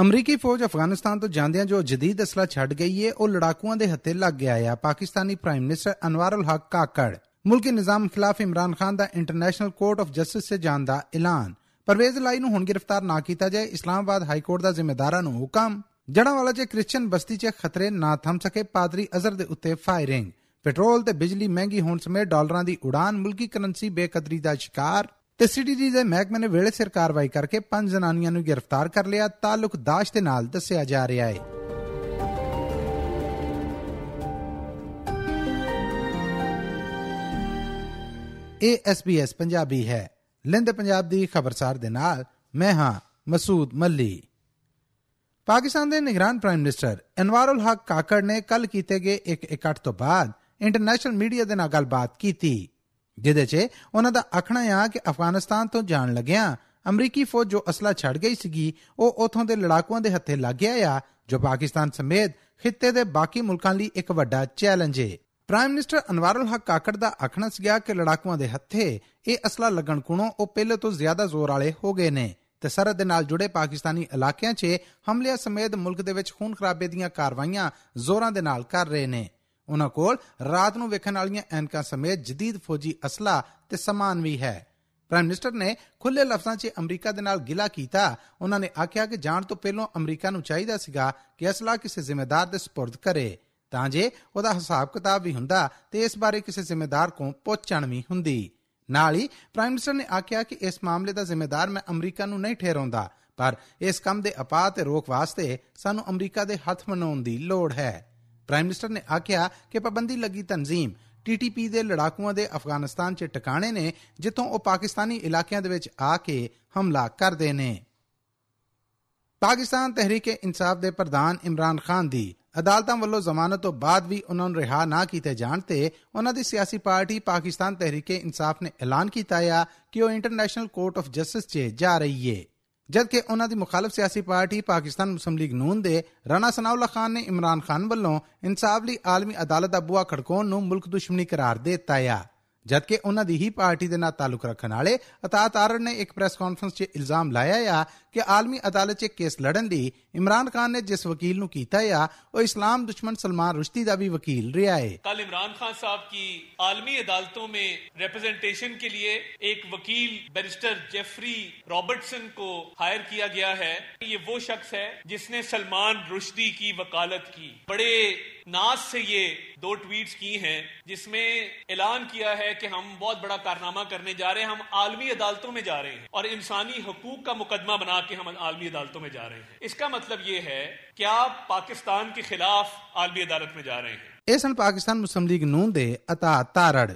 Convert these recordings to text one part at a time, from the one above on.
ਅਮਰੀਕੀ ਫੌਜ ਅਫਗਾਨਿਸਤਾਨ ਤੋਂ ਜਾਂਦਿਆਂ ਜੋ ਜਦੀਦ ਅਸਲਾ ਛੱਡ ਗਈ ਏ, ਉਹ ਲੜਾਕੂਆਂ ਦੇ ਹੱਥੇ ਲੱਗ ਗਿਆ ਆ। Pakistani prime minister Anwarul Haq Kakar. ਮੁਲਕੀ ਨਿਜ਼ਾਮ ਖਿਲਾਫ ਇਮਰਾਨ ਖਾਨ ਦਾ ਇੰਟਰਨੈਸ਼ਨਲ ਕੋਰਟ ਆਫ ਜਸਟਿਸ ਸੇ ਜਾਣ ਦਾ ਐਲਾਨ। ਪਰਵੇਜ਼ ਲਾਈ ਨੂੰ ਹੁਣ ਗ੍ਰਿਫਤਾਰ ਨਾ ਕੀਤਾ ਜਾਏ, ਇਸਲਾਮਾਬਾਦ ਹਾਈ ਕੋਰਟ ਦਾ ਜ਼ਿੰਮੇਦਾਰਾਂ ਨੂੰ ਹੁਕਮ। ਜੜਾਵਾਲਾ 'ਚ ਕ੍ਰਿਸਚੀਅਨ ਬਸਤੀ 'ਚ ਖਤਰੇ ਨਾ ਥੰਮ ਸਕੇ, ਪਾਦਰੀ ਅਜ਼ਰ ਦੇ ਉੱਤੇ ਫਾਇਰਿੰਗ। ਪੈਟਰੋਲ ਤੇ ਬਿਜਲੀ ਮਹਿੰਗੀ ਹੋਣ ਸਮੇਤ ਡਾਲਰਾਂ ਦੀ ਉਡਾਨ ਮੁਲਕੀ ਕਰੰਸੀ ਬੇਕਦਰੀ ਦਾ ਸ਼ਿਕਾਰ। ਤੇ ਸੀਡੀਡੀ ਦੇ ਮਹਿਕਮੇ ਨੇ ਵੇਲੇ ਸਿਰ ਕਾਰਵਾਈ ਕਰਕੇ ਪੰਜ ਜ਼ਨਾਨੀਆਂ ਨੂੰ ਗ੍ਰਿਫਤਾਰ ਕਰ ਲਿਆ। ਤਾਲੁਕ ਦਾਸ਼ ਦੇ ਨਾਲ ਦੱਸਿਆ ਜਾ ਰਿਹਾ ਹੈ। ਇਹ SBS ਪੰਜਾਬੀ ਹੈ। ਲਿੰਦ ਪੰਜਾਬ ਦੀ ਖਬਰਸਾਰ ਦੇ ਨਾਲ ਮੈਂ ਹਾਂ ਮਸੂਦ ਮੱਲੀ। ਪਾਕਿਸਤਾਨ ਦੇ ਨਿਗਰਾਨ ਪ੍ਰਾਈਮ ਮਿਨਿਸਟਰ ਅਨਵਾਰੁਲ ਹਕ ਕਾਕੜ ਨੇ ਕੱਲ ਕੀਤੇ ਗਏ ਇੱਕ ਇਕੱਠ ਤੋਂ ਬਾਅਦ ਇੰਟਰਨੈਸ਼ਨਲ ਮੀਡੀਆ ਦੇ ਨਾਲ ਗੱਲਬਾਤ ਕੀਤੀ। ਜਿਹਦੇ 'ਚ ਉਹਨਾਂ ਦਾ ਆਖਣਾ ਆ ਕਿ ਅਫਗਾਨਿਸਤਾਨ ਤੋਂ ਜਾਣ ਲੱਗਿਆਂ ਅਮਰੀਕੀ ਫੌਜ ਜੋ ਅਸਲਾ ਛੱਡ ਗਈ ਸੀਗੀ, ਉਹ ਉਥੋਂ ਦੇ ਲੜਾਕੂਆਂ ਦੇ ਹੱਥੇ ਲੱਗ ਗਿਆ ਆ, ਜੋ ਪਾਕਿਸਤਾਨ ਸਮੇਤ ਖਿੱਤੇ ਦੇ ਬਾਕੀ ਮੁਲਕਾਂ ਲਈ ਇੱਕ ਵੱਡਾ ਚੈਲੰਜ ਹੈ ਪ੍ਰਾਈਮ ਮਿਨਿਸਟਰ ਅਨਵਾਰੁਲ ਹਕ ਕਾਕੜ ਦਾ ਆਖਣਾ ਸੀਗਾ ਕਿ ਲੜਾਕੂਆਂ ਦੇ ਹੱਥੇ ਇਹ ਅਸਲਾ ਲੱਗਣ ਕੋਲੋਂ ਉਹ ਪਹਿਲੇ ਤੋਂ ਜ਼ਿਆਦਾ ਜ਼ੋਰ ਵਾਲੇ ਹੋ ਗਏ ਨੇ ਤੇ ਸਰਹੱਦ ਦੇ ਨਾਲ ਜੁੜੇ ਪਾਕਿਸਤਾਨੀ ਇਲਾਕਿਆਂ 'ਚ ਹਮਲਿਆਂ ਸਮੇਤ ਮੁਲਕ ਦੇ ਵਿੱਚ ਖੂਨ ਖਰਾਬੇ ਦੀਆਂ ਕਾਰਵਾਈਆਂ ਜ਼ੋਰਾਂ ਦੇ ਨਾਲ ਕਰ ਰਹੇ ਨੇ। ਉਹਨਾਂ ਕੋਲ ਰਾਤ ਨੂੰ ਵੇਖਣ ਵਾਲੀਆਂ ਐਨਕਾਂ ਸਮੇਤ ਜਦੀਦ ਫੌਜੀ ਅਸਲਾ ਤੇ ਸਮਾਨ ਵੀ ਹੈ। ਪ੍ਰਾਈਮ ਮਿਨਿਸਟਰ ਨੇ ਖੁੱਲੇ ਲਫ਼ਜ਼ਾਂ 'ਚ ਅਮਰੀਕਾ ਦੇ ਨਾਲ ਗਿਲਾ ਕੀਤਾ। ਉਹਨਾਂ ਨੇ ਆਖਿਆ ਕਿ ਜਾਣ ਤੋਂ ਪਹਿਲਾਂ ਅਮਰੀਕਾ ਨੂੰ ਚਾਹੀਦਾ ਸੀਗਾ ਕਿ ਅਸਲਾ ਕਿਸੇ ਜ਼ਿੰਮੇਦਾਰ ਦੇ ਸਪੁਰਦ ਕਰੇ। ਤਾਂ ਜੇ ਉਹਦਾ ਹਿਸਾਬ ਕਿਤਾਬ ਵੀ ਹੁੰਦਾ ਤੇ ਇਸ ਬਾਰੇ ਕਿਸੇ ਜ਼ਿੰਮੇਦਾਰ ਕੋਲ ਪੁੱਛਣ ਵੀ ਹੁੰਦੀ। ਨਾਲ ਹੀ ਪ੍ਰਾਈਮ ਮਿਨਿਸਟਰ ਨੇ ਆਖਿਆ ਕਿ ਇਸ ਮਾਮਲੇ ਦਾ ਜ਼ਿੰਮੇਦਾਰ ਮੈਂ ਅਮਰੀਕਾ ਨੂੰ ਨਹੀਂ ਠਹਿਰਾਉਂਦਾ, ਪਰ ਇਸ ਕੰਮ ਦੇ ਅਪਾਤ ਤੇ ਰੋਕ ਵਾਸਤੇ ਸਾਨੂੰ ਅਮਰੀਕਾ ਦੇ ਹੱਥ ਮਨਾਉਣ ਦੀ ਲੋੜ ਹੈ। ਪ੍ਰਾਈਮ ਮਿਨਿਸਟਰ ਨੇ ਆਖਿਆ ਕਿ ਪਾਬੰਦੀ ਲੱਗੀ ਤਨਜ਼ੀਮ। ਟੀਟੀਪੀ ਦੇ ਲੜਾਕੂਆਂ ਦੇ ਅਫਗਾਨਿਸਤਾਨ 'ਚ ਟਿਕਾਣੇ ਨੇ, ਜਿੱਥੋਂ ਉਹ ਪਾਕਿਸਤਾਨੀ ਇਲਾਕਿਆਂ ਦੇ ਵਿੱਚ ਆ ਕੇ ਹਮਲਾ ਕਰਦੇ ਨੇ। ਪਾਕਿਸਤਾਨ ਤਹਿਰੀਕ ਇਨਸਾਫ ਦੇ ਪ੍ਰਧਾਨ ਇਮਰਾਨ ਖਾਨ ਦੀ ਅਦਾਲਤਾਂ ਵੱਲੋਂ ਜ਼ਮਾਨਤ ਤੋਂ ਬਾਅਦ ਵੀ ਉਹਨਾਂ ਨੂੰ ਰਿਹਾ ਨਾ ਕੀਤੇ ਜਾਣ ਤੇ ਉਹਨਾਂ ਦੀ ਸਿਆਸੀ ਪਾਰਟੀ ਪਾਕਿਸਤਾਨ ਤਹਿਰੀਕ ਇਨਸਾਫ ਨੇ ਐਲਾਨ ਕੀਤਾ ਆ ਕਿ ਉਹ ਇੰਟਰਨੈਸ਼ਨਲ ਕੋਰਟ ਆਫ ਜਸਟਿਸ 'ਚ ਜਾ ਰਹੀ ਹੈ ਜਦਕਿ ਉਹਨਾਂ ਦੀ ਮੁਖਾਲਫ ਸਿਆਸੀ ਪਾਰਟੀ ਪਾਕਿਸਤਾਨ ਮੁਸਲਿਮ ਲੀਗ ਨੂਨ ਦੇ ਰਾਣਾ ਸਨਾਉਲਾ ਖਾਨ ਨੇ ਇਮਰਾਨ ਖਾਨ ਵੱਲੋਂ ਇਨਸਾਫ ਲਈ ਆਲਮੀ ਅਦਾਲਤ ਦਾ ਬੂਹਾ ਖੜਕਾਉਣ ਨੂੰ ਮੁਲਕ ਦੁਸ਼ਮਣੀ ਕਰਾਰ ਦੇ ਦਿੱਤਾ ਹੈ ਜਦਕਿ ਉਹਨਾਂ ਦੀ ਹੀ ਪਾਰਟੀ ਦੇ ਨਾਲ ਤਾਲੁਕ ਰੱਖਣ ਵਾਲੇ ਅਤਾਤ ਆਰੜ ਨੇ ਇੱਕ ਪ੍ਰੈਸ ਕਾਨਫਰੰਸ 'ਚ ਇਲਜ਼ਾਮ ਲਾਇਆ ਆ ਕਿ ਆਲਮੀ ਅਦਾਲਤ 'ਚ ਕੇਸ ਲੜਨ ਲਈ ਇਮਰਾਨ ਖਾਨ ਨੇ ਜਿਸ ਵਕੀਲ ਨੂੰ ਕੀਤਾ ਆ ਉਹ ਇਸਲਾਮ ਦੁਸ਼ਮਣ ਸਲਮਾਨ ਰੁਸ਼ਦੀ ਦਾ ਵੀ ਵਕੀਲ ਰਿਹਾ ਹੈ ਕੱਲ ਇਮਰਾਨ ਖਾਨ ਸਾਹਿਬ کی عالمی عدالتوں میں ریپرزنٹیشن کے لیے ایک وکیل بیرسٹر جیفری رابرٹسن کو ہائر کیا گیا ہے۔ یہ وہ شخص ہے جس نے سلمان رشدی کی وکالت کی۔ بڑے ناز سے یہ دو ٹویٹس کی ہیں، جس میں اعلان کیا ہے کہ ہم بہت بڑا کارنامہ کرنے جا رہے ہیں، ہم عالمی عدالتوں میں جا رہے ہیں اور انسانی حقوق کا مقدمہ بنا کے ہم عالمی عدالتوں میں جا رہے ہیں۔ اس کا مطلب मतलब ये है कि आप पाकिस्तान के खिलाफ आलमी अदालत में जा रहे हैं ਇਹ ਸਨ ਪਾਕਿਸਤਾਨ ਮੁਸਲਿਮ ਲੀਗ ਨੂਨ ਦੇ ਅਤਾ ਤਾਰੜ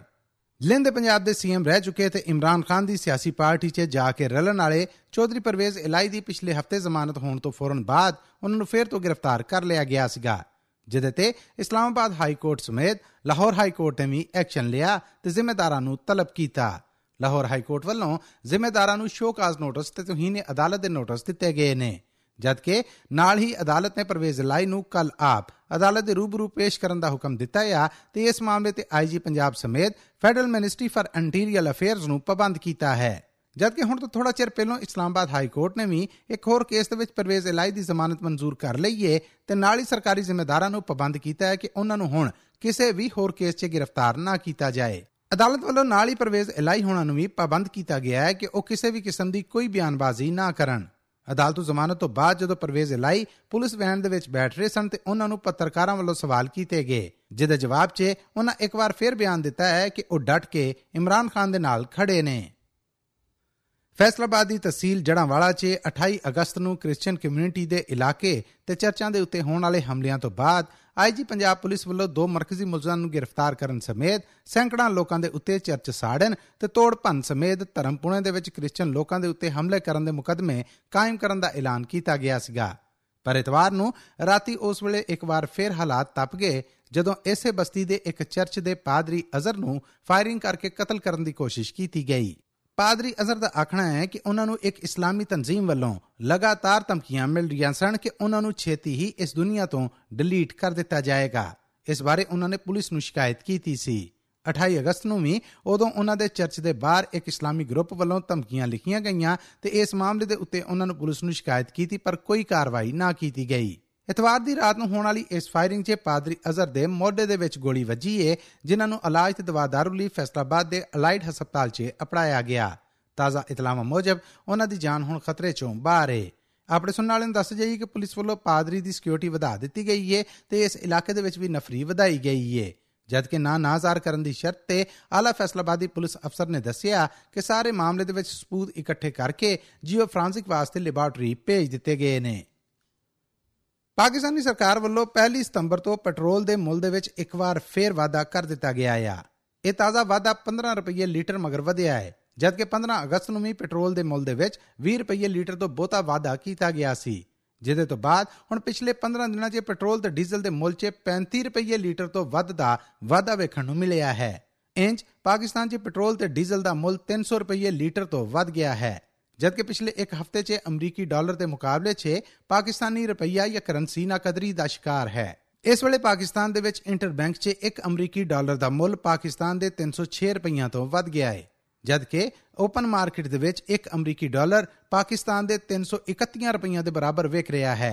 ਲਿੰਦ ਪੰਜਾਬ ਦੇ ਸੀਐਮ ਰਹਿ ਚੁੱਕੇ ਤੇ ਇਮਰਾਨ ਖਾਨ ਦੀ ਸਿਆਸੀ ਪਾਰਟੀ 'ਚ ਜਾ ਕੇ ਰਲਣ ਵਾਲੇ ਚੌਧਰੀ ਪਰਵੇਜ਼ ਇਲਾਈ ਦੀ ਪਿਛਲੇ ਹਫਤੇ ਜ਼ਮਾਨਤ ਹੋਣ ਤੋਂ ਫੌਰਨ ਬਾਅਦ ਉਹਨਾਂ ਨੂੰ ਫੇਰ ਤੋਂ ਗ੍ਰਿਫਤਾਰ ਕਰ ਲਿਆ ਗਿਆ ਸੀਗਾ ਜਿਹਦੇ ਤੇ ਇਸਲਾਮਾਬਾਦ ਹਾਈ ਕੋਰਟ ਸਮੇਤ ਲਾਹੌਰ ਹਾਈ ਕੋਰਟ ਨੇ ਵੀ ਐਕਸ਼ਨ ਲਿਆ ਤੇ ਜ਼ਿੰਮੇਦਾਰਾਂ ਨੂੰ ਤਲਬ ਕੀਤਾ ਲਾਹੌਰ ਹਾਈ ਕੋਰਟ ਵੱਲੋਂ ਜ਼ਿੰਮੇਦਾਰਾਂ ਨੂੰ ਸ਼ੋਕਾਜ਼ ਨੋਟਿਸ ਤੇ ਤੋਹੀਨ ਅਦਾਲਤ ਦੇ ਨੋਟਿਸ ਦਿੱਤੇ ਗਏ ਨੇ ਜਦਕਿ ਨਾਲ ਹੀ ਅਦਾਲਤ ਨੇ ਪਰਵੇਜ਼ ਲਾਈ ਨੂੰ ਕੱਲ ਆਪ ਅਦਾਲਤ ਦੇ ਰੂਬਰੂ ਪੇਸ਼ ਕਰਨ ਦਾ ਹੁਕਮ ਦਿੱਤਾ ਹੈ ਤੇ ਇਸ ਮਾਮਲੇ ਤੇ ਆਈਜੀ ਪੰਜਾਬ ਸਮੇਤ federal ministry for interior affairs ਨੂੰ ਪਾਬੰਦ ਕੀਤਾ ਹੈ। ਜਦਕਿ ਹੁਣ ਤੋਂ ਥੋੜਾ ਚਿਰ ਪਹਿਲਾਂ ਇਸਲਾਮਾਬਾਦ ਹਾਈ ਕੋਰਟ ਨੇ ਵੀ ਇੱਕ ਹੋਰ ਕੇਸ ਦੇ ਵਿੱਚ ਪਰਵੇਜ਼ ਇਲਾਈ ਦੀ ਜ਼ਮਾਨਤ ਮਨਜ਼ੂਰ ਕਰ ਲਈ ਹੈ ਤੇ ਨਾਲ ਹੀ ਸਰਕਾਰੀ ਜ਼ਿੰਮੇਦਾਰਾਂ ਨੂੰ ਪਾਬੰਦ ਕੀਤਾ ਹੈ ਕਿ ਉਹਨਾਂ ਨੂੰ ਹੁਣ ਕਿਸੇ ਵੀ ਹੋਰ ਕੇਸ 'ਚ ਗ੍ਰਿਫਤਾਰ ਨਾ ਕੀਤਾ ਜਾਏ। ਅਦਾਲਤ ਵੱਲੋਂ ਨਾਲ ਹੀ ਪਰਵੇਜ਼ ਇਲਾਈ ਹੋਣਾ ਨੂੰ ਵੀ ਪਾਬੰਦ ਕੀਤਾ ਗਿਆ ਹੈ ਕਿ ਉਹ ਕਿਸੇ ਵੀ ਕਿਸਮ ਦੀ ਕੋਈ ਬਿਆਨਬਾਜ਼ੀ ਨਾ ਕਰਨ। ਅਦਾਲਤੋਂ ਜ਼ਮਾਨਤ ਤੋਂ ਬਾਅਦ ਜਦੋਂ ਪਰਵੇਜ਼ ਇਲਾਈ ਪੁਲਿਸ ਵੈਨ ਦੇ ਵਿੱਚ ਬੈਠ ਰਹੇ ਸਨ ਤੇ ਉਹਨਾਂ ਨੂੰ ਪੱਤਰਕਾਰਾਂ ਵੱਲੋਂ ਸਵਾਲ ਕੀਤੇ ਗਏ, ਜਿਹਦੇ ਜਵਾਬ 'ਚ ਉਹਨਾਂ ਇੱਕ ਵਾਰ ਫਿਰ ਬਿਆਨ ਦਿੱਤਾ ਹੈ ਕਿ ਉਹ ਡਟ ਕੇ ਇਮਰਾਨ ਖਾਨ ਦੇ ਨਾਲ ਖੜੇ ਨੇ। ਫੈਸਲਾਬਾਦ ਦੀ ਤਹਿਸੀਲ ਜੜਾਂਵਾਲਾ 'ਚ 28 ਅਗਸਤ ਨੂੰ ਕ੍ਰਿਸਚੀਅਨ ਕਮਿਊਨਿਟੀ ਦੇ ਇਲਾਕੇ ਤੇ ਚਰਚਾਂ ਦੇ ਉੱਤੇ ਹੋਣ ਵਾਲੇ ਹਮਲਿਆਂ ਤੋਂ ਬਾਅਦ ਆਈਜੀ ਪੰਜਾਬ ਪੁਲਿਸ ਵੱਲੋਂ ਦੋ ਮਰਕਜ਼ੀ ਮੁਲਜ਼ਮਾਂ ਨੂੰ ਗ੍ਰਿਫਤਾਰ ਕਰਨ ਸਮੇਤ ਸੈਂਕੜਾਂ ਲੋਕਾਂ ਦੇ ਉੱਤੇ ਚਰਚ ਸਾੜਨ ਤੇ ਤੋੜ ਭੰਨ ਸਮੇਤ ਧਰਮਪੁਣੇ ਦੇ ਵਿੱਚ ਕ੍ਰਿਸਚੀਅਨ ਲੋਕਾਂ ਦੇ ਉੱਤੇ ਹਮਲੇ ਕਰਨ ਦੇ ਮੁਕਦਮੇ ਕਾਇਮ ਕਰਨ ਦਾ ਐਲਾਨ ਕੀਤਾ ਗਿਆ ਸੀਗਾ। ਪਰ ਇਤਵਾਰ ਨੂੰ ਰਾਤੀ ਉਸ ਵੇਲੇ ਇੱਕ ਵਾਰ ਫੇਰ ਹਾਲਾਤ ਤਪ ਗਏ, ਜਦੋਂ ਇਸੇ ਬਸਤੀ ਦੇ ਇੱਕ ਚਰਚ ਦੇ ਪਾਦਰੀ ਅਜ਼ਰ ਨੂੰ ਫਾਇਰਿੰਗ ਕਰਕੇ ਕਤਲ ਕਰਨ ਦੀ ਕੋਸ਼ਿਸ਼ ਕੀਤੀ ਗਈ। ਪਾਦਰੀ ਅਜ਼ਰ ਦਾ ਆਖਣਾ ਹੈ ਕਿ ਉਹਨਾਂ ਨੂੰ ਇੱਕ ਇਸਲਾਮੀ ਤਨਜ਼ੀਮ ਵੱਲੋਂ ਲਗਾਤਾਰ ਧਮਕੀਆਂ ਮਿਲ ਰਹੀਆਂ ਸਨ ਕਿ ਉਹਨਾਂ ਨੂੰ ਛੇਤੀ ਹੀ ਇਸ ਦੁਨੀਆ ਤੋਂ ਡਿਲੀਟ ਕਰ ਦਿੱਤਾ ਜਾਏਗਾ। ਇਸ ਬਾਰੇ ਉਹਨਾਂ ਨੇ ਪੁਲਿਸ ਨੂੰ ਸ਼ਿਕਾਇਤ ਕੀਤੀ ਸੀ। 28 ਅਗਸਤ ਨੂੰ ਵੀ ਉਦੋਂ ਉਹਨਾਂ ਦੇ ਚਰਚ ਦੇ ਬਾਹਰ ਇੱਕ ਇਸਲਾਮੀ ਗਰੁੱਪ ਵੱਲੋਂ ਧਮਕੀਆਂ ਲਿਖੀਆਂ ਗਈਆਂ ਤੇ ਇਸ ਮਾਮਲੇ ਦੇ ਉੱਤੇ ਉਹਨਾਂ ਨੂੰ ਪੁਲਿਸ ਨੂੰ ਸ਼ਿਕਾਇਤ ਕੀਤੀ ਪਰ ਕੋਈ ਕਾਰਵਾਈ ਨਾ ਕੀਤੀ ਗਈ। ਇਤਵਾਰ ਦੀ ਰਾਤ ਨੂੰ ਹੋਣ ਵਾਲੀ ਇਸ ਫਾਇਰਿੰਗ 'ਚ ਪਾਦਰੀ ਅਜ਼ਰ ਦੇ ਮੋਢੇ ਦੇ ਵਿੱਚ ਗੋਲੀ ਵੱਜੀ ਏ, ਜਿਨ੍ਹਾਂ ਨੂੰ ਇਲਾਜ ਤੇ ਦਵਾ ਦਾਰੂ ਲਈ ਫੈਸਲਾਬਾਦ ਦੇ ਅਲਾਈਡ ਹਸਪਤਾਲ 'ਚ ਅਪੜਾਇਆ ਗਿਆ। ਤਾਜ਼ਾ ਇਤਲਾਹਾਂ ਮੁਜਬ ਉਹਨਾਂ ਦੀ ਜਾਨ ਹੁਣ ਖਤਰੇ 'ਚੋਂ ਬਾਹਰ ਏ। ਆਪਣੇ ਸੁਣਨ ਵਾਲਿਆਂ ਨੂੰ ਦੱਸ ਜਾਈਏ ਕਿ ਪੁਲਿਸ ਵੱਲੋਂ ਪਾਦਰੀ ਦੀ ਸਿਕਿਉਰਿਟੀ ਵਧਾ ਦਿੱਤੀ ਗਈ ਏ ਤੇ ਇਸ ਇਲਾਕੇ ਦੇ ਵਿੱਚ ਵੀ ਨਫਰੀ ਵਧਾਈ ਗਈ ਏ। ਜਦਕਿ ਨਾ ਨਾਜ਼ਾਰ ਕਰਨ ਦੀ ਸ਼ਰਤ ਤੇ ਆਲਾ ਫੈਸਲਾਬਾਦੀ ਪੁਲਿਸ ਅਫਸਰ ਨੇ ਦੱਸਿਆ ਕਿ ਸਾਰੇ ਮਾਮਲੇ ਦੇ ਵਿੱਚ ਸਬੂਤ ਇਕੱਠੇ ਕਰਕੇ ਜੀਓ ਫਰਾਂਸਿਕ ਵਾਸਤੇ ਲੈਬਾਰਟਰੀ ਭੇਜ ਦਿੱਤੇ ਗਏ ਨੇ। ਪਾਕਿਸਤਾਨੀ ਸਰਕਾਰ ਵੱਲੋਂ 1 ਸਤੰਬਰ ਤੋਂ ਪੈਟਰੋਲ ਦੇ ਮੁੱਲ ਦੇ ਵਿੱਚ ਇੱਕ ਵਾਰ ਫੇਰ ਵਾਧਾ ਕਰ ਦਿੱਤਾ ਗਿਆ ਆ। ਇਹ ਤਾਜ਼ਾ ਵਾਧਾ 15 ਰੁਪਏ ਲੀਟਰ ਮਗਰ ਵਧਿਆ ਹੈ, ਜਦਕਿ 15 ਅਗਸਤ ਨੂੰ ਵੀ ਪੈਟਰੋਲ ਦੇ ਮੁੱਲ ਦੇ ਵਿੱਚ 20 ਰੁਪਏ ਲੀਟਰ ਤੋਂ ਬਹੁਤਾ ਵਾਧਾ ਕੀਤਾ ਗਿਆ ਸੀ। ਜਿਹਦੇ ਤੋਂ ਬਾਅਦ ਹੁਣ ਪਿਛਲੇ 15 ਦਿਨਾਂ 'ਚ ਪੈਟਰੋਲ ਤੇ ਡੀਜ਼ਲ ਦੇ ਮੁੱਲ 'ਚ 35 ਰੁਪਏ ਲੀਟਰ ਤੋਂ ਵੱਧ ਦਾ ਵਾਧਾ ਵੇਖਣ ਨੂੰ ਮਿਲਿਆ ਹੈ। ਇੰਜ ਪਾਕਿਸਤਾਨ 'ਚ ਪੈਟਰੋਲ ਤੇ ਡੀਜ਼ਲ ਦਾ ਮੁੱਲ 300 ਰੁਪਏ ਲੀਟਰ ਤੋਂ ਵੱਧ ਗਿਆ ਹੈ। ਜਦਕਿ ਪਿਛਲੇ ਇੱਕ ਹਫ਼ਤੇ 'ਚ ਅਮਰੀਕੀ ਡਾਲਰ ਦੇ ਮੁਕਾਬਲੇ 'ਚ ਪਾਕਿਸਤਾਨੀ ਰੁਪਈਆ ਜਾਂ ਕਰੰਸੀ ਨਾ ਕਦਰੀ ਦਾ ਸ਼ਿਕਾਰ ਹੈ ਇਸ ਵੇਲੇ ਪਾਕਿਸਤਾਨ ਦੇ ਵਿੱਚ ਇੰਟਰਬੈਂਕ 'ਚ ਇੱਕ ਅਮਰੀਕੀ ਡਾਲਰ ਦਾ ਮੁੱਲ ਪਾਕਿਸਤਾਨ ਦੇ 306 ਰੁਪਈਆ ਤੋਂ ਵੱਧ ਗਿਆ ਹੈ ਜਦਕਿ ਓਪਨ ਮਾਰਕੀਟ ਦੇ ਵਿੱਚ ਇੱਕ ਅਮਰੀਕੀ ਡਾਲਰ ਪਾਕਿਸਤਾਨ ਦੇ 331 ਰੁਪਈਆ ਦੇ ਬਰਾਬਰ ਵਿਕ ਰਿਹਾ ਹੈ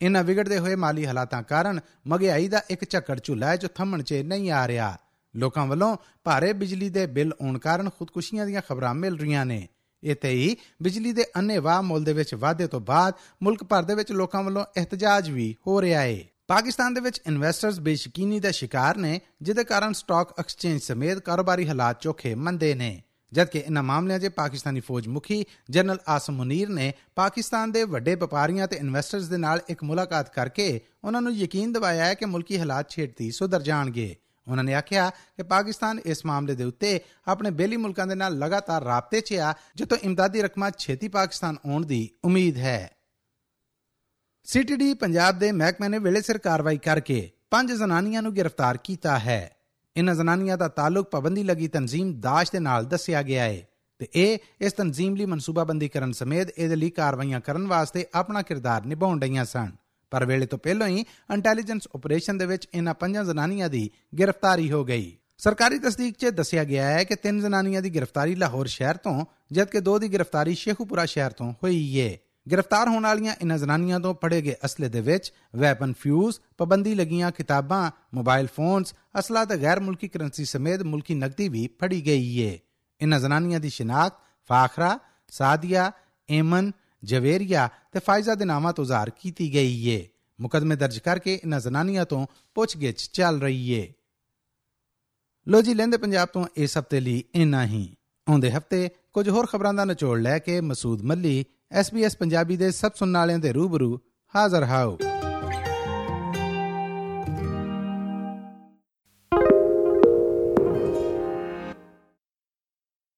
ਇਨ੍ਹਾਂ ਵਿਗੜਦੇ ਹੋਏ ਮਾਲੀ ਹਾਲਾਤਾਂ ਕਾਰਨ ਮਹਿੰਗਾਈ ਦਾ ਇੱਕ ਝੱਕੜ ਝੁੱਲਾ ਹੈ ਜੋ ਥੰਮਣ 'ਚ ਨਹੀਂ ਆ ਰਿਹਾ ਲੋਕਾਂ ਵੱਲੋਂ ਭਾਰੇ ਬਿਜਲੀ ਦੇ ਬਿੱਲ ਆਉਣ ਕਾਰਨ ਖੁਦਕੁਸ਼ੀਆਂ ਦੀਆਂ ਖਬਰਾਂ ਮਿਲ ਰਹੀਆਂ ਨੇ ਇਤੇ ਹੀ ਬਿਜਲੀ ਦੇ ਅੰਨੇਵਾਹ ਮੁੱਲ ਦੇ ਵਿੱਚ ਵਾਧੇ ਤੋਂ ਬਾਅਦ ਮੁਲਕ ਭਰ ਦੇ ਵਿੱਚ ਲੋਕਾਂ ਵੱਲੋਂ ਇhtਜਾਜ ਵੀ ਹੋ ਰਿਹਾ ਹੈ ਪਾਕਿਸਤਾਨ ਦੇ ਵਿੱਚ ਇਨਵੈਸਟਰਸ ਬੇਸ਼ਕੀਨੀ ਦਾ ਸ਼ਿਕਾਰ ਨੇ, ਜਿਹਦੇ ਕਾਰਨ ਸਟਾਕ ਐਕਸਚੇਂਜ ਸਮੇਤ ਕਾਰੋਬਾਰੀ ਹਾਲਾਤ ਚੋਖੇ ਮੰਦੇ ਨੇ। ਜਦਕਿ ਇਨ੍ਹਾਂ ਮਾਮਲਿਆਂ 'ਚ ਪਾਕਿਸਤਾਨੀ ਫੌਜ ਮੁਖੀ ਜਨਰਲ ਆਸਮ ਮੁਨੀਰ ਨੇ ਪਾਕਿਸਤਾਨ ਦੇ ਵੱਡੇ ਵਪਾਰੀਆਂ ਤੇ ਇਨਵੈਸਟਰਸ ਦੇ ਨਾਲ ਇੱਕ ਮੁਲਾਕਾਤ ਕਰਕੇ ਉਹਨਾਂ ਨੂੰ ਯਕੀਨ ਦਿਵਾਇਆ ਹੈ ਕਿ ਮੁਲਕੀ ਹਾਲਾਤ ਛੇਤੀ ਸੁਧਰ ਜਾਣਗੇ। ਉਹਨਾਂ ਨੇ ਆਖਿਆ ਕਿ ਪਾਕਿਸਤਾਨ ਇਸ ਮਾਮਲੇ ਦੇ ਉੱਤੇ ਆਪਣੇ ਬੇਲੀ ਮੁਲਕਾਂ ਦੇ ਨਾਲ ਲਗਾਤਾਰ ਰਾਬਤੇ 'ਚ ਆ, ਜਿੱਥੋਂ ਇਮਦਾਦੀ ਰਕਮਾਂ ਛੇਤੀ ਪਾਕਿਸਤਾਨ ਆਉਣ ਦੀ ਉਮੀਦ ਹੈ। ਸੀਟੀਡੀ ਪੰਜਾਬ ਦੇ ਮਹਿਕਮੇ ਨੇ ਵੇਲੇ ਸਿਰ ਕਾਰਵਾਈ ਕਰਕੇ ਪੰਜ ਜ਼ਨਾਨੀਆਂ ਨੂੰ ਗ੍ਰਿਫਤਾਰ ਕੀਤਾ ਹੈ। ਇਨ੍ਹਾਂ ਜ਼ਨਾਨੀਆਂ ਦਾ ਤਾਲੁਕ ਪਾਬੰਦੀ ਲੱਗੀ ਤਨਜ਼ੀਮ ਦਾਸ਼ ਦੇ ਨਾਲ ਦੱਸਿਆ ਗਿਆ ਹੈ ਤੇ ਇਹ ਇਸ ਤਨਜ਼ੀਮ ਲਈ ਮਨਸੂਬਾਬੰਦੀ ਕਰਨ ਸਮੇਤ ਇਹਦੇ ਲਈ ਕਾਰਵਾਈਆਂ ਕਰਨ ਵਾਸਤੇ ਆਪਣਾ ਕਿਰਦਾਰ ਨਿਭਾਉਣ ਰਹੀਆਂ ਸਨ। ਪਰ ਵੇਲੇ ਤੋਂ ਪਹਿਲਾਂ ਹੀ ਇੰਟੈਲੀਜੈਂਸ ਆਪਰੇਸ਼ਨ ਦੇ ਵਿੱਚ ਇਹਨਾਂ ਪੰਜਾਂ ਜ਼ਨਾਨੀਆਂ ਦੀ ਗ੍ਰਿਫਤਾਰੀ ਹੋ ਗਈ। ਸਰਕਾਰੀ ਤਸਦੀਕ 'ਚ ਦੱਸਿਆ ਗਿਆ ਹੈ ਕਿ ਤਿੰਨ ਜ਼ਨਾਨੀਆਂ ਦੀ ਗ੍ਰਿਫਤਾਰੀ ਲਾਹੌਰ ਸ਼ਹਿਰ ਤੋਂ, ਜਦਕਿ ਦੋ ਦੀ ਗ੍ਰਿਫਤਾਰੀ ਸ਼ੇਖੂਪੁਰਾ ਸ਼ਹਿਰ ਤੋਂ ਹੋਈ ਹੈ ਗ੍ਰਿਫਤਾਰ ਹੋਣ ਵਾਲੀਆਂ ਇਨ੍ਹਾਂ ਜ਼ਨਾਨੀਆਂ ਤੋਂ ਫੜੇ ਗਏ ਅਸਲੇ ਦੇ ਵਿੱਚ ਵੈਪਨ ਫਿਊਜ਼, ਪਾਬੰਦੀ ਲੱਗੀਆਂ ਕਿਤਾਬਾਂ, ਮੋਬਾਈਲ ਫੋਨਸ, ਅਸਲਾ ਤੇ ਗੈਰ ਮੁਲਕੀ ਕਰੰਸੀ ਸਮੇਤ ਮੁਲਕੀ ਨਕਦੀ ਵੀ ਫੜੀ ਗਈ ਹੈ ਇਨ੍ਹਾਂ ਜ਼ਨਾਨੀਆਂ ਦੀ ਸ਼ਨਾਖਤ ਫਾਖਰਾ, ਸਾਦੀਆ, ਏਮਨ ਜਵੇਰੀਆ ਤੇ ਫਾਇਜ਼ਾ ਦੇ ਨਾਮਾਂ ਤੋਂ ਜ਼ਾਹਰ ਕੀਤੀ ਗਈ ਹੈ ਮੁਕਦਮੇ ਦਰਜ ਕਰਕੇ ਇਨ੍ਹਾਂ ਜ਼ਨਾਨੀਆਂ ਤੋਂ ਪੁੱਛਗਿੱਛ ਚੱਲ ਰਹੀ ਹੈ ਲੋ ਜੀ ਲੈਂਦੇ ਪੰਜਾਬ ਤੋਂ ਇਸ ਹਫ਼ਤੇ ਲਈ ਇੰਨਾ ਹੀ। ਆਉਂਦੇ ਹਫ਼ਤੇ ਕੁਝ ਹੋਰ ਖਬਰਾਂ ਦਾ ਨਿਚੋੜ ਲੈ ਕੇ ਮਸੂਦ ਮੱਲੀ SBS ਪੰਜਾਬੀ ਦੇ ਸਭ ਸੁਣਨ ਵਾਲਿਆਂ ਦੇ ਰੂਬਰੂ ਹਾਜ਼ਰ ਹਾਓ।